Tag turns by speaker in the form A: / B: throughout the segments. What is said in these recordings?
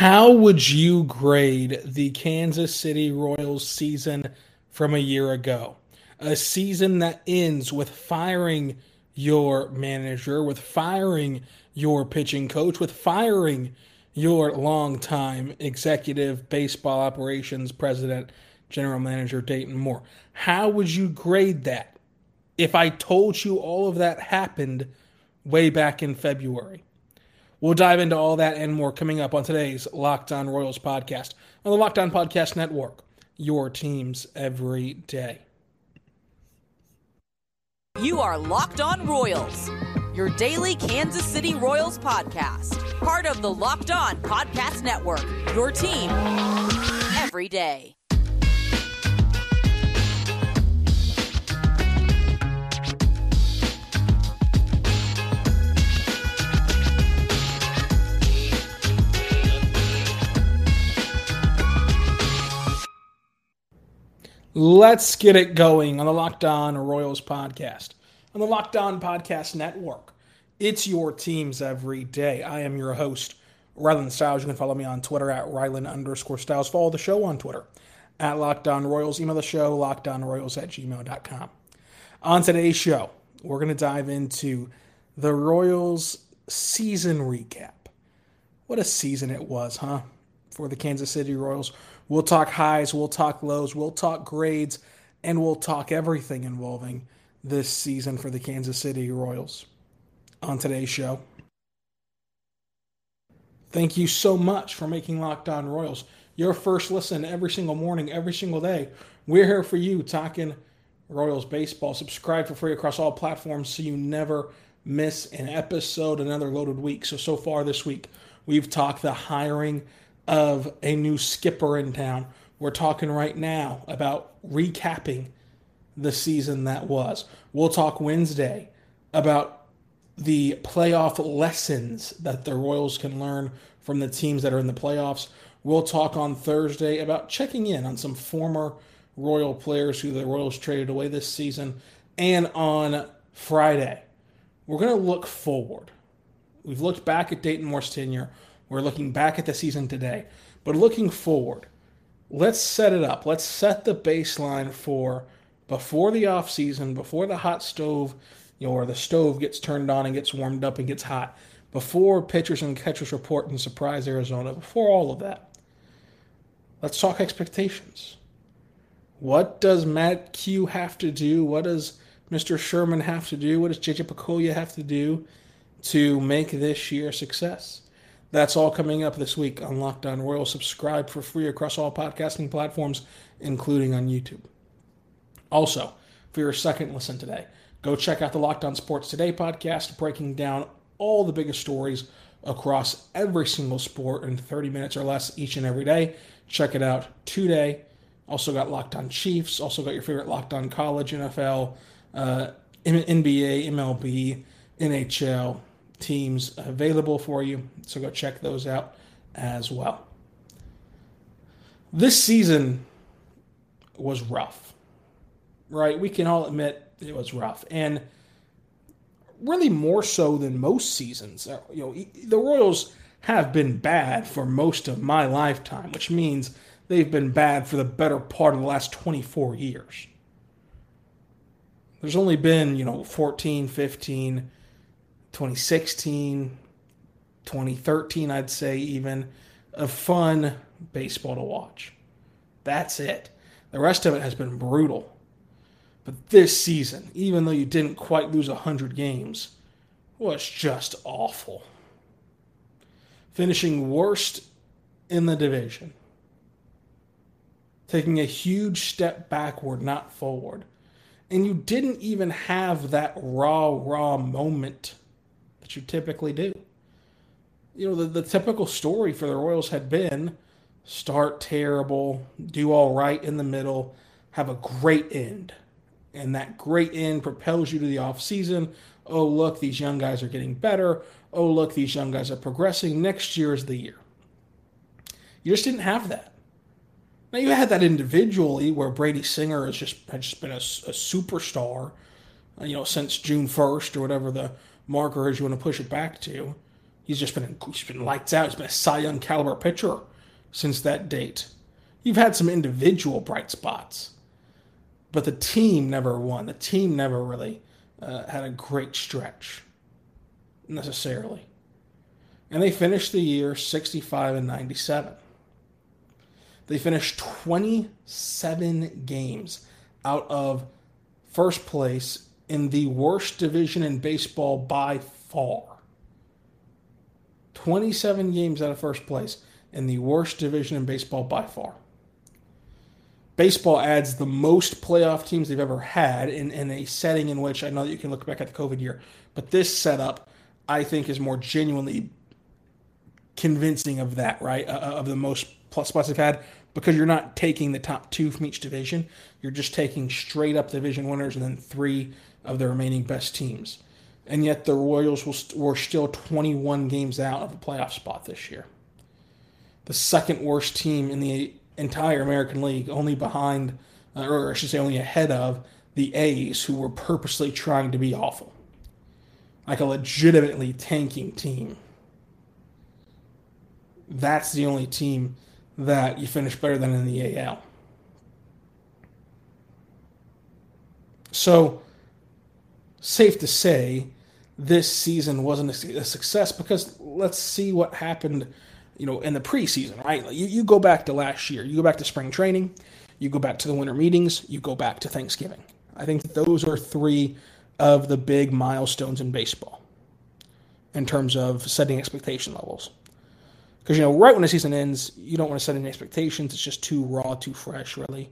A: How would you grade the Kansas City Royals season from a year ago? A season that ends with firing your manager, with firing your pitching coach, with firing your longtime executive baseball operations president, general manager Dayton Moore. How would you grade that if I told you all of that happened way back in February? We'll dive into all that and more coming up on today's Locked On Royals podcast on the Locked On Podcast Network. Your teams every day.
B: You are Locked On Royals, your daily Kansas City Royals podcast, part of the Locked On Podcast Network. Your team every day.
A: Let's get it going on the Locked On Royals podcast, on the Locked On Podcast Network. It's your teams every day. I am your host, Rylan Stiles. You can follow me on Twitter at Rylan underscore Stiles. Follow the show on Twitter at Locked On Royals. Email the show, lockedonroyals at gmail.com. On today's show, we're going to dive into the Royals season recap. What a season it was, huh? For the Kansas City Royals. We'll talk highs, we'll talk lows, we'll talk grades, and we'll talk everything involving this season for the Kansas City Royals on today's show. Thank you so much for making Locked On Royals your first listen every single morning, every single day. We're here for you talking Royals baseball. Subscribe for free across all platforms so you never miss an episode, another loaded week. So, so far this week, we've talked the hiring of a new skipper in town. We're talking right now about recapping the season that was. We'll talk Wednesday about the playoff lessons that the Royals can learn from the teams that are in the playoffs. We'll talk on Thursday about checking in on some former Royal players who the Royals traded away this season. And on Friday, we're going to look forward. We've looked back at Dayton Moore's tenure. We're looking back at the season today, but looking forward, let's set it up. Let's set the baseline for before the off season, before the hot stove, you know, or the stove gets turned on and gets warmed up and gets hot, before pitchers and catchers report in Surprise, Arizona, before all of that. Let's talk expectations. What does Matt Q have to do? What does Mr. Sherman have to do? What does JJ Picollo have to do to make this year a success? That's all coming up this week on Locked On Royal. Subscribe for free across all podcasting platforms, including on YouTube. Also, for your second listen today, go check out the Locked On Sports Today podcast, breaking down all the biggest stories across every single sport in 30 minutes or less each and every day. Check it out today. Also got Locked On Chiefs. Also got your favorite Locked On College, NFL, uh, NBA, MLB, NHL, teams available for you. So go check those out as well. This season was rough, right? We can all admit it was rough. And really more so than most seasons. Uh, you know, the Royals have been bad for most of my lifetime, which means they've been bad for the better part of the last 24 years. There's only been, you know, 14, 15, 2016, 2013, I'd say even, a fun baseball to watch. That's it. The rest of it has been brutal. But this season, even though you didn't quite lose 100 games, was just awful. Finishing worst in the division. Taking a huge step backward, not forward. And you didn't even have that raw, raw moment that you typically do. You know, the, the typical story for the Royals had been start terrible, do all right in the middle, have a great end. And that great end propels you to the off season. Oh, look, these young guys are getting better. Oh, look, these young guys are progressing. Next year is the year. You just didn't have that. Now you had that individually where Brady Singer has just had just been a, a superstar, you know, since June first or whatever the marker as you want to push it back to. He's just been he's been lights out. He's been a Cy Young caliber pitcher since that date. You've had some individual bright spots, but the team never won. The team never really uh, had a great stretch necessarily. And they finished the year 65 and 97. They finished 27 games out of first place in the worst division in baseball by far. 27 games out of first place in the worst division in baseball by far. Baseball adds the most playoff teams they've ever had in, in a setting in which I know that you can look back at the COVID year, but this setup I think is more genuinely convincing of that, right? Uh, of the most plus spots they've had because you're not taking the top two from each division. You're just taking straight up division winners and then three of the remaining best teams. And yet the Royals were still 21 games out of a playoff spot this year. The second worst team in the entire American League, only behind, uh, or I should say, only ahead of the A's, who were purposely trying to be awful. Like a legitimately tanking team. That's the only team that you finish better than in the AL. So, safe to say, this season wasn't a success because let's see what happened, you know, in the preseason, right? You, you go back to last year, you go back to spring training, you go back to the winter meetings, you go back to Thanksgiving. I think those are three of the big milestones in baseball in terms of setting expectation levels. Because, you know, right when the season ends, you don't want to set any expectations. It's just too raw, too fresh, really.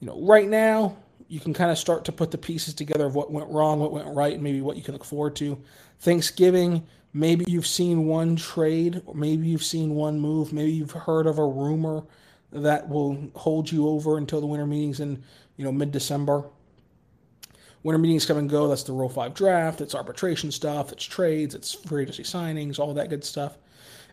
A: You know, right now, you can kind of start to put the pieces together of what went wrong, what went right, and maybe what you can look forward to. Thanksgiving, maybe you've seen one trade, or maybe you've seen one move, maybe you've heard of a rumor that will hold you over until the winter meetings in, you know, mid-December. Winter meetings come and go. That's the Rule 5 draft. It's arbitration stuff. It's trades. It's free agency signings, all that good stuff.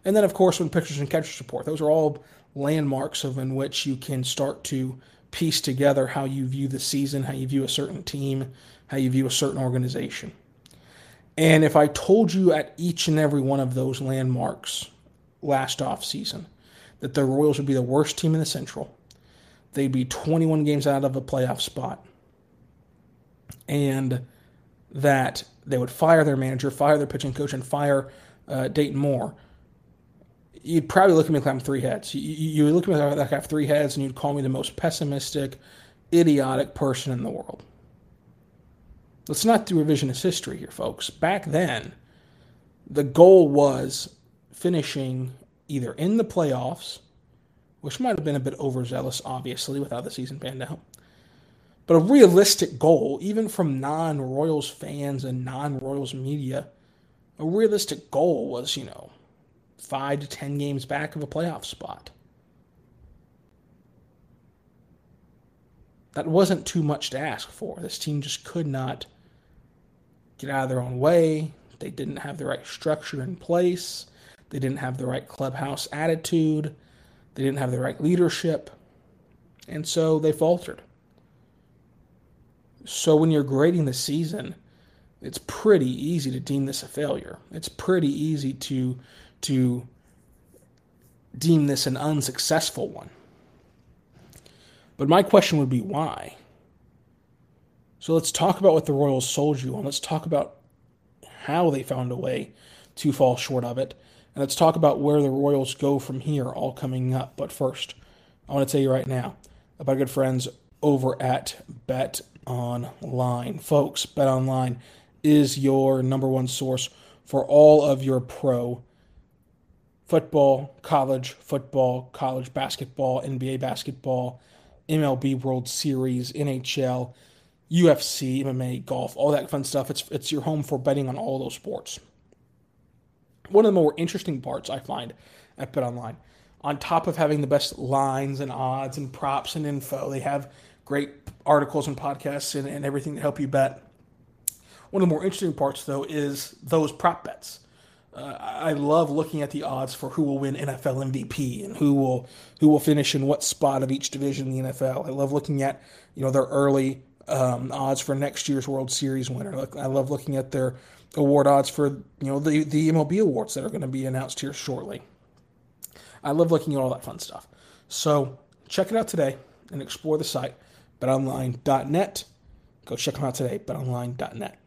A: And then, of course, when pitchers and catchers report, those are all landmarks of in which you can start to piece together how you view the season, how you view a certain team, how you view a certain organization. And if I told you at each and every one of those landmarks last off season that the Royals would be the worst team in the Central, they'd be 21 games out of a playoff spot, and that they would fire their manager, fire their pitching coach, and fire uh, Dayton Moore, you'd probably look at me like I'm three heads. You, you would look at me like I have three heads, and you'd call me the most pessimistic, idiotic person in the world. Let's not do revisionist history here, folks. Back then, the goal was finishing either in the playoffs, which might have been a bit overzealous, obviously, with how the season panned out. But a realistic goal, even from non Royals fans and non Royals media, a realistic goal was, you know, five to ten games back of a playoff spot. That wasn't too much to ask for. This team just could not get out of their own way. They didn't have the right structure in place. They didn't have the right clubhouse attitude. They didn't have the right leadership. And so they faltered. So when you're grading the season, it's pretty easy to deem this a failure. It's pretty easy to to deem this an unsuccessful one. But my question would be why? So let's talk about what the Royals sold you on. Let's talk about how they found a way to fall short of it. And let's talk about where the Royals go from here, all coming up. But first, I want to tell you right now about good friends over at Bet Online. Folks, Bet Online is your number one source for all of your pro football, college football, college basketball, NBA basketball, MLB World Series, NHL, UFC, MMA, golf, all that fun stuff. It's it's your home for betting on all those sports. One of the more interesting parts I find at BetOnline, on top of having the best lines and odds and props and info, they have great articles and podcasts and, and everything to help you bet. One of the more interesting parts, though, is those prop bets. Uh, I love looking at the odds for who will win NFL MVP and who will who will finish in what spot of each division in the NFL. I love looking at you know their early um, odds for next year's World Series winner. I love looking at their award odds for you know the the MLB awards that are going to be announced here shortly. I love looking at all that fun stuff. So check it out today and explore the site betonline.net. Go check them out today, betonline.net.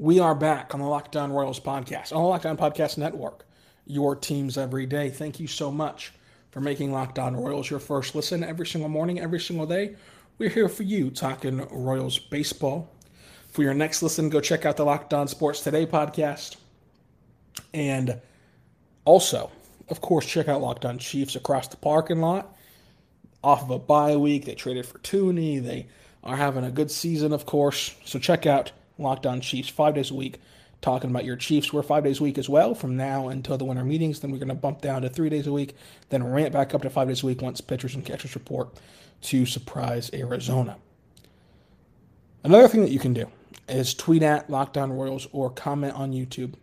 A: We are back on the Locked On Royals podcast, on the Locked On Podcast Network. Your teams every day. Thank you so much for making Locked On Royals your first listen every single morning, every single day. We're here for you talking Royals baseball. For your next listen, go check out the Locked On Sports Today podcast. And also, of course, check out Locked On Chiefs across the parking lot. Off of a bye week, they traded for Toney. They are having a good season, of course. So check out Locked On Chiefs five days a week, talking about your Chiefs. We're five days a week as well from now until the winter meetings. Then we're going to bump down to three days a week, then ramp back up to five days a week once pitchers and catchers report to surprise Arizona. Another thing that you can do is tweet at Locked On Royals or comment on YouTube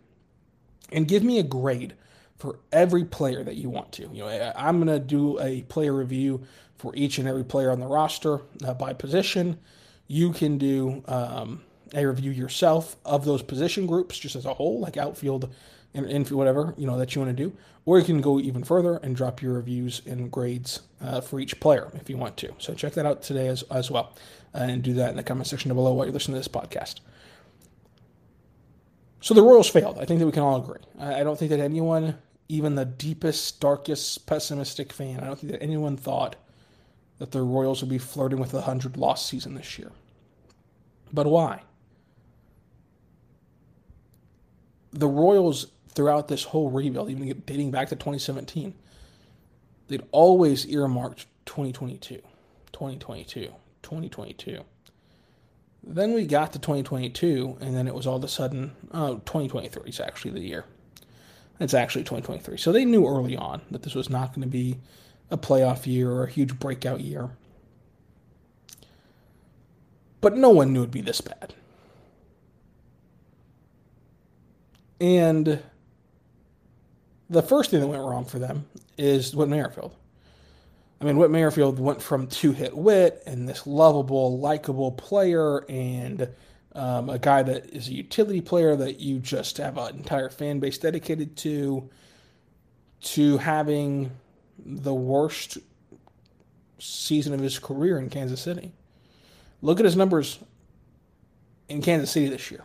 A: and give me a grade for every player that you want to. You know, I'm going to do a player review for each and every player on the roster uh, by position. You can do um, a review yourself of those position groups just as a whole, like outfield and infield, whatever you know that you want to do, or you can go even further and drop your reviews and grades uh, for each player if you want to. So check that out today as as well, uh, and do that in the comment section below while you're listening to this podcast. So the Royals failed. I think that we can all agree. I don't think that anyone, even the deepest, darkest, pessimistic fan, I don't think that anyone thought that the Royals would be flirting with a hundred loss season this year. But why? The Royals throughout this whole rebuild, even dating back to 2017, they'd always earmarked 2022, 2022, 2022. Then we got to 2022, and then it was all of a sudden, oh, 2023 is actually the year. It's actually 2023. So they knew early on that this was not going to be a playoff year or a huge breakout year. But no one knew it'd be this bad. And the first thing that went wrong for them is Whit Merrifield. I mean, Whit Merrifield went from two hit Whit and this lovable, likable player and um, a guy that is a utility player that you just have an entire fan base dedicated to, to having the worst season of his career in Kansas City. Look at his numbers in Kansas City this year.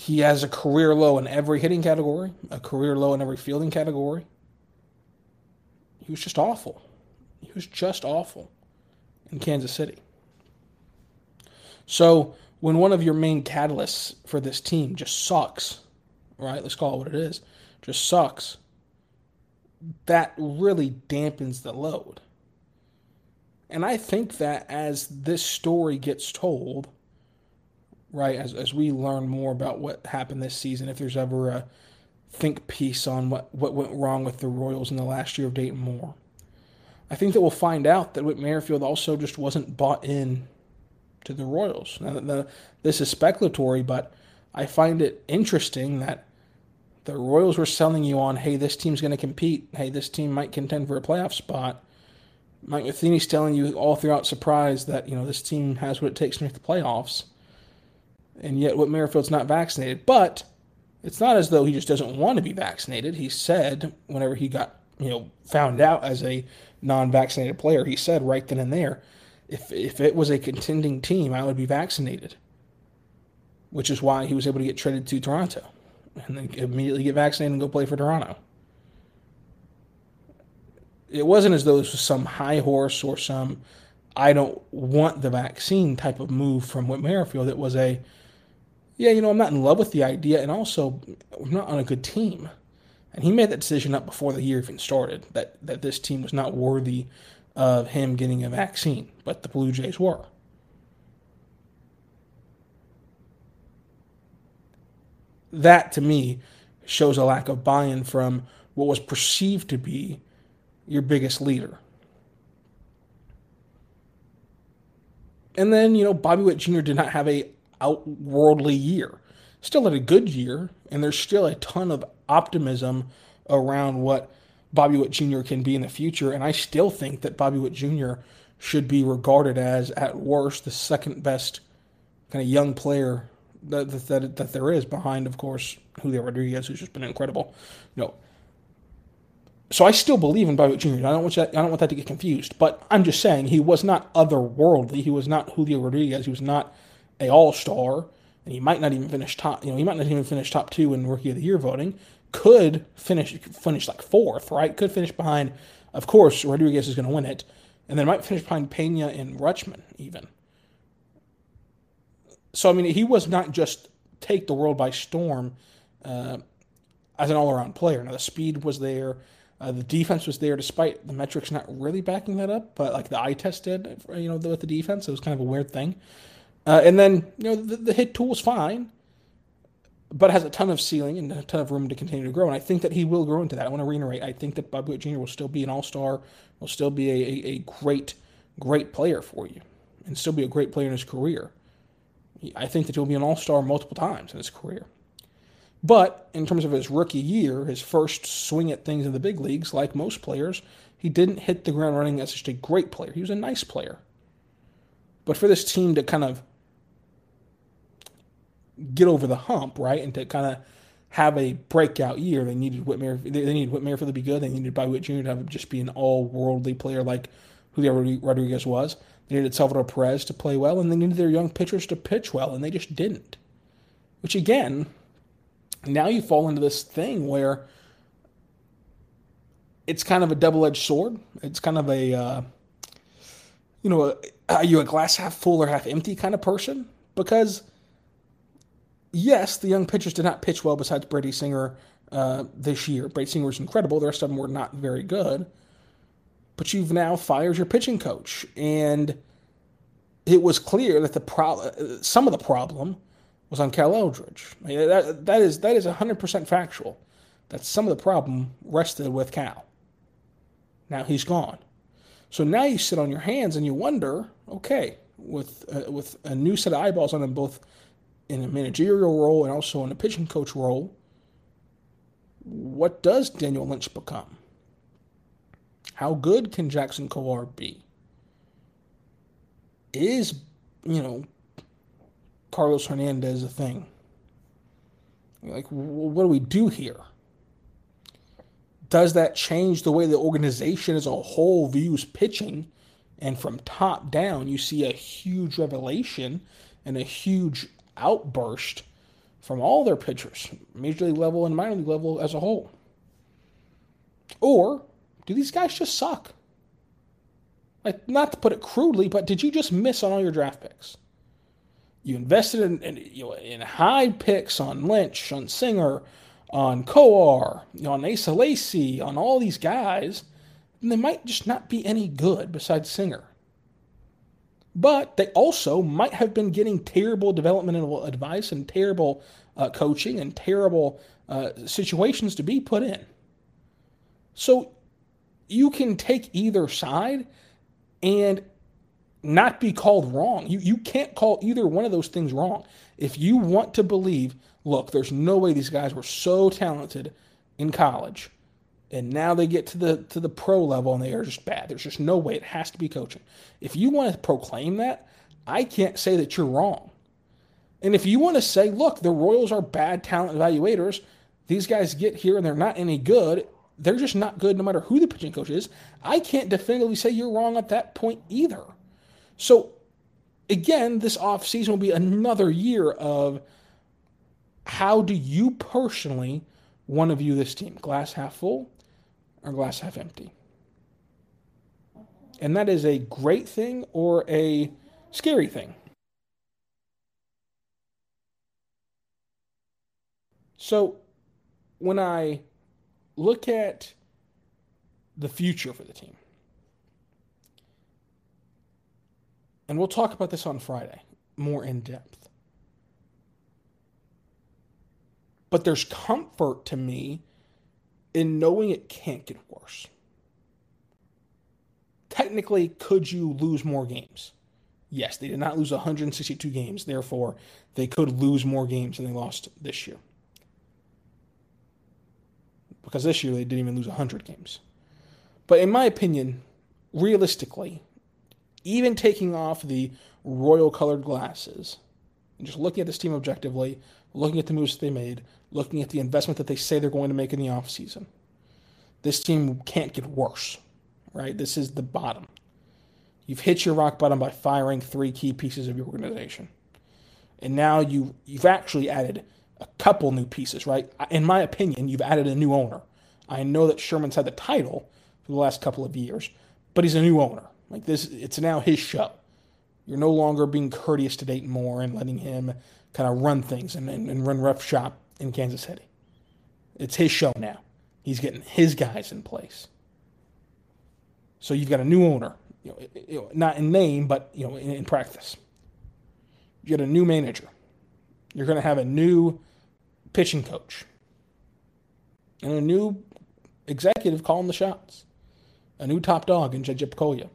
A: He has a career low in every hitting category, a career low in every fielding category. He was just awful. He was just awful in Kansas City. So when one of your main catalysts for this team just sucks, right? Let's call it what it is, just sucks, that really dampens the load. And I think that as this story gets told, right? As, as we learn more about what happened this season, if there's ever a think piece on what, what went wrong with the Royals in the last year of Dayton Moore, I think that we'll find out that Whit Merrifield also just wasn't bought in to the Royals. Now, the, this is speculatory, but I find it interesting that the Royals were selling you on, hey, this team's going to compete. Hey, this team might contend for a playoff spot. Mike Matheny's telling you all throughout surprise that you know this team has what it takes to make the playoffs and yet Whit Merrifield's not vaccinated. But it's not as though he just doesn't want to be vaccinated. He said whenever he got you know found out as a non-vaccinated player, he said right then and there, if if it was a contending team, I would be vaccinated. Which is why he was able to get traded to Toronto, and then immediately get vaccinated and go play for Toronto. It wasn't as though this was some high horse or some I don't want the vaccine type of move from Whit Merrifield. It was a yeah, you know, I'm not in love with the idea, and also I'm not on a good team. And he made that decision up before the year even started that, that this team was not worthy of him getting a vaccine, but the Blue Jays were. That to me shows a lack of buy in from what was perceived to be your biggest leader. And then, you know, Bobby Witt Jr. did not have a outworldly year. Still had a good year, and there's still a ton of optimism around what Bobby Witt Jr. can be in the future, and I still think that Bobby Witt Jr. should be regarded as, at worst, the second best kind of young player that, that, that there is behind, of course, Julio Rodriguez, who's just been incredible. You know, so I still believe in Bobby Witt Jr. I don't want that. I don't want that to get confused. But I'm just saying he was not otherworldly. He was not Julio Rodriguez. He was not a All Star, and he might not even finish top. You know, he might not even finish top two in Rookie of the Year voting. Could finish finish like fourth, right? Could finish behind. Of course, Rodriguez is going to win it, and then might finish behind Pena and Rutschman even. So I mean, he was not just take the world by storm uh, as an all around player. Now the speed was there. Uh, the defense was there, despite the metrics not really backing that up, but like the eye test did, you know, with the defense, it was kind of a weird thing. Uh, and then, you know, the, the hit tool is fine, but has a ton of ceiling and a ton of room to continue to grow. And I think that he will grow into that. I want to reiterate. I think that Bobby Witt Jr. will still be an all star, will still be a, a, a, great, great player for you, and still be a great player in his career. I think that he'll be an all star multiple times in his career. But in terms of his rookie year, his first swing at things in the big leagues, like most players, he didn't hit the ground running as just a great player. He was a nice player. But for this team to kind of get over the hump, right, and to kind of have a breakout year, they needed Whitmer. They needed Whit Merrifield to be good. They needed Bobby Witt Jr. to have just be an all-worldly player like Julio Rodriguez was. They needed Salvador Perez to play well, and they needed their young pitchers to pitch well, and they just didn't. Which again now you fall into this thing where it's kind of a double-edged sword. It's kind of a, uh, you know, are you a glass half full or half empty kind of person? Because yes, the young pitchers did not pitch well besides Brady Singer uh, this year. Brady Singer was incredible. The rest of them were not very good. But you've now fired your pitching coach, and it was clear that the pro- some of the problem was on Cal Eldred. that, that is that is 100% factual. That some of the problem rested with Cal. Now he's gone. So now you sit on your hands and you wonder, okay, with uh, with a new set of eyeballs on him, both in a managerial role and also in a pitching coach role, what does Daniel Lynch become? How good can Jackson Kowar be? Is you know Carlos Hernandez a thing. Like, what do we do here? Does that change the way the organization as a whole views pitching? And from top down, you see a huge revelation and a huge outburst from all their pitchers, major league level and minor league level as a whole. Or do these guys just suck? Like, not to put it crudely, but did you just miss on all your draft picks? You invested in, in, you know, in high picks on Lynch, on Singer, on Kowar, on Asa Lacy, on all these guys, and they might just not be any good besides Singer. But they also might have been getting terrible developmental advice and terrible uh, coaching and terrible uh, situations to be put in. So you can take either side, and not be called wrong. You, you can't call either one of those things wrong. If you want to believe, look, there's no way these guys were so talented in college and now they get to the to the pro level and they are just bad. There's just no way. It has to be coaching. If you want to proclaim that, I can't say that you're wrong. And if you want to say, look, the Royals are bad talent evaluators, these guys get here and they're not any good, they're just not good no matter who the pitching coach is, I can't definitively say you're wrong at that point either. So, again, this offseason will be another year of how do you personally want to view this team? Glass half full or glass half empty? And that is a great thing or a scary thing. So, when I look at the future for the team, And we'll talk about this on Friday more in depth. But there's comfort to me in knowing it can't get worse. Technically, could you lose more games? Yes, they did not lose 162 games. Therefore, they could lose more games than they lost this year. because this year they didn't even lose 100 games. But in my opinion, realistically, even taking off the royal colored glasses and just looking at this team objectively, looking at the moves that they made, looking at the investment that they say they're going to make in the offseason, this team can't get worse, right? This is the bottom. You've hit your rock bottom by firing three key pieces of your organization. And now you you've actually added a couple new pieces, right? In my opinion, you've added a new owner. I know that Sherman's had the title for the last couple of years, but he's a new owner. Like this, it's now his show. You're no longer being courteous to Dayton Moore and letting him kind of run things and, and, and run rough shop in Kansas City. It's his show now. He's getting his guys in place. So you've got a new owner, you know, you know not in name, but you know, in, in practice. You got a new manager. You're going to have a new pitching coach and a new executive calling the shots. A new top dog in JJ Picollo.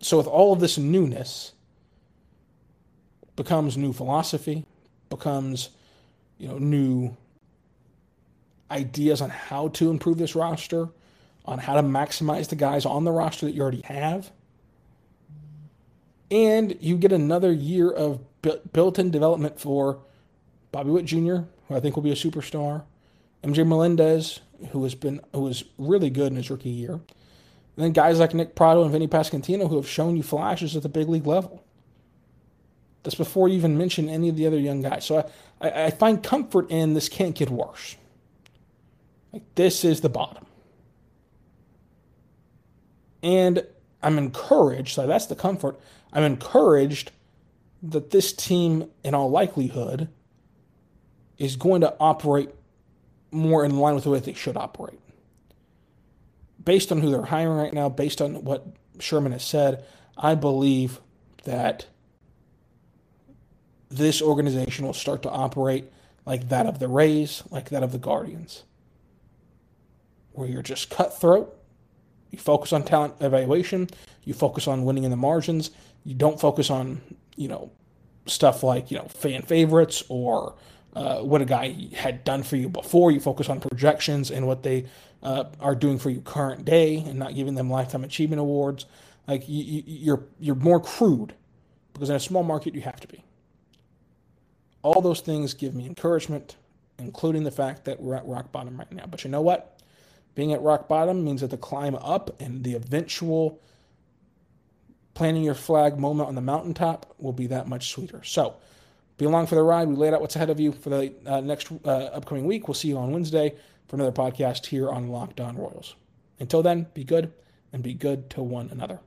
A: So with all of this newness becomes new philosophy, becomes you know new ideas on how to improve this roster, on how to maximize the guys on the roster that you already have. And you get another year of built in development for Bobby Witt Jr., who I think will be a superstar, MJ Melendez, who has been who was really good in his rookie year, and then guys like Nick Pratto and Vinny Pasquantino who have shown you flashes at the big league level. That's before you even mention any of the other young guys. So I, I, I find comfort in this can't get worse. Like this is the bottom. And I'm encouraged, so that's the comfort. I'm encouraged that this team, in all likelihood, is going to operate more in line with the way they should operate. Based on who they're hiring right now, based on what Sherman has said, I believe that this organization will start to operate like that of the Rays, like that of the Guardians, where you're just cutthroat. You focus on talent evaluation. You focus on winning in the margins. You don't focus on, you know, stuff like, you know, fan favorites or uh, what a guy had done for you before. You focus on projections and what they uh, are doing for you current day and not giving them lifetime achievement awards. Like you, you, you're, you're more crude because in a small market you have to be. All those things give me encouragement, including the fact that we're at rock bottom right now. But you know what? Being at rock bottom means that the climb up and the eventual planting your flag moment on the mountaintop will be that much sweeter. So, be along for the ride. We laid out what's ahead of you for the uh, next uh, upcoming week. We'll see you on Wednesday for another podcast here on Locked On Royals. Until then, be good and be good to one another.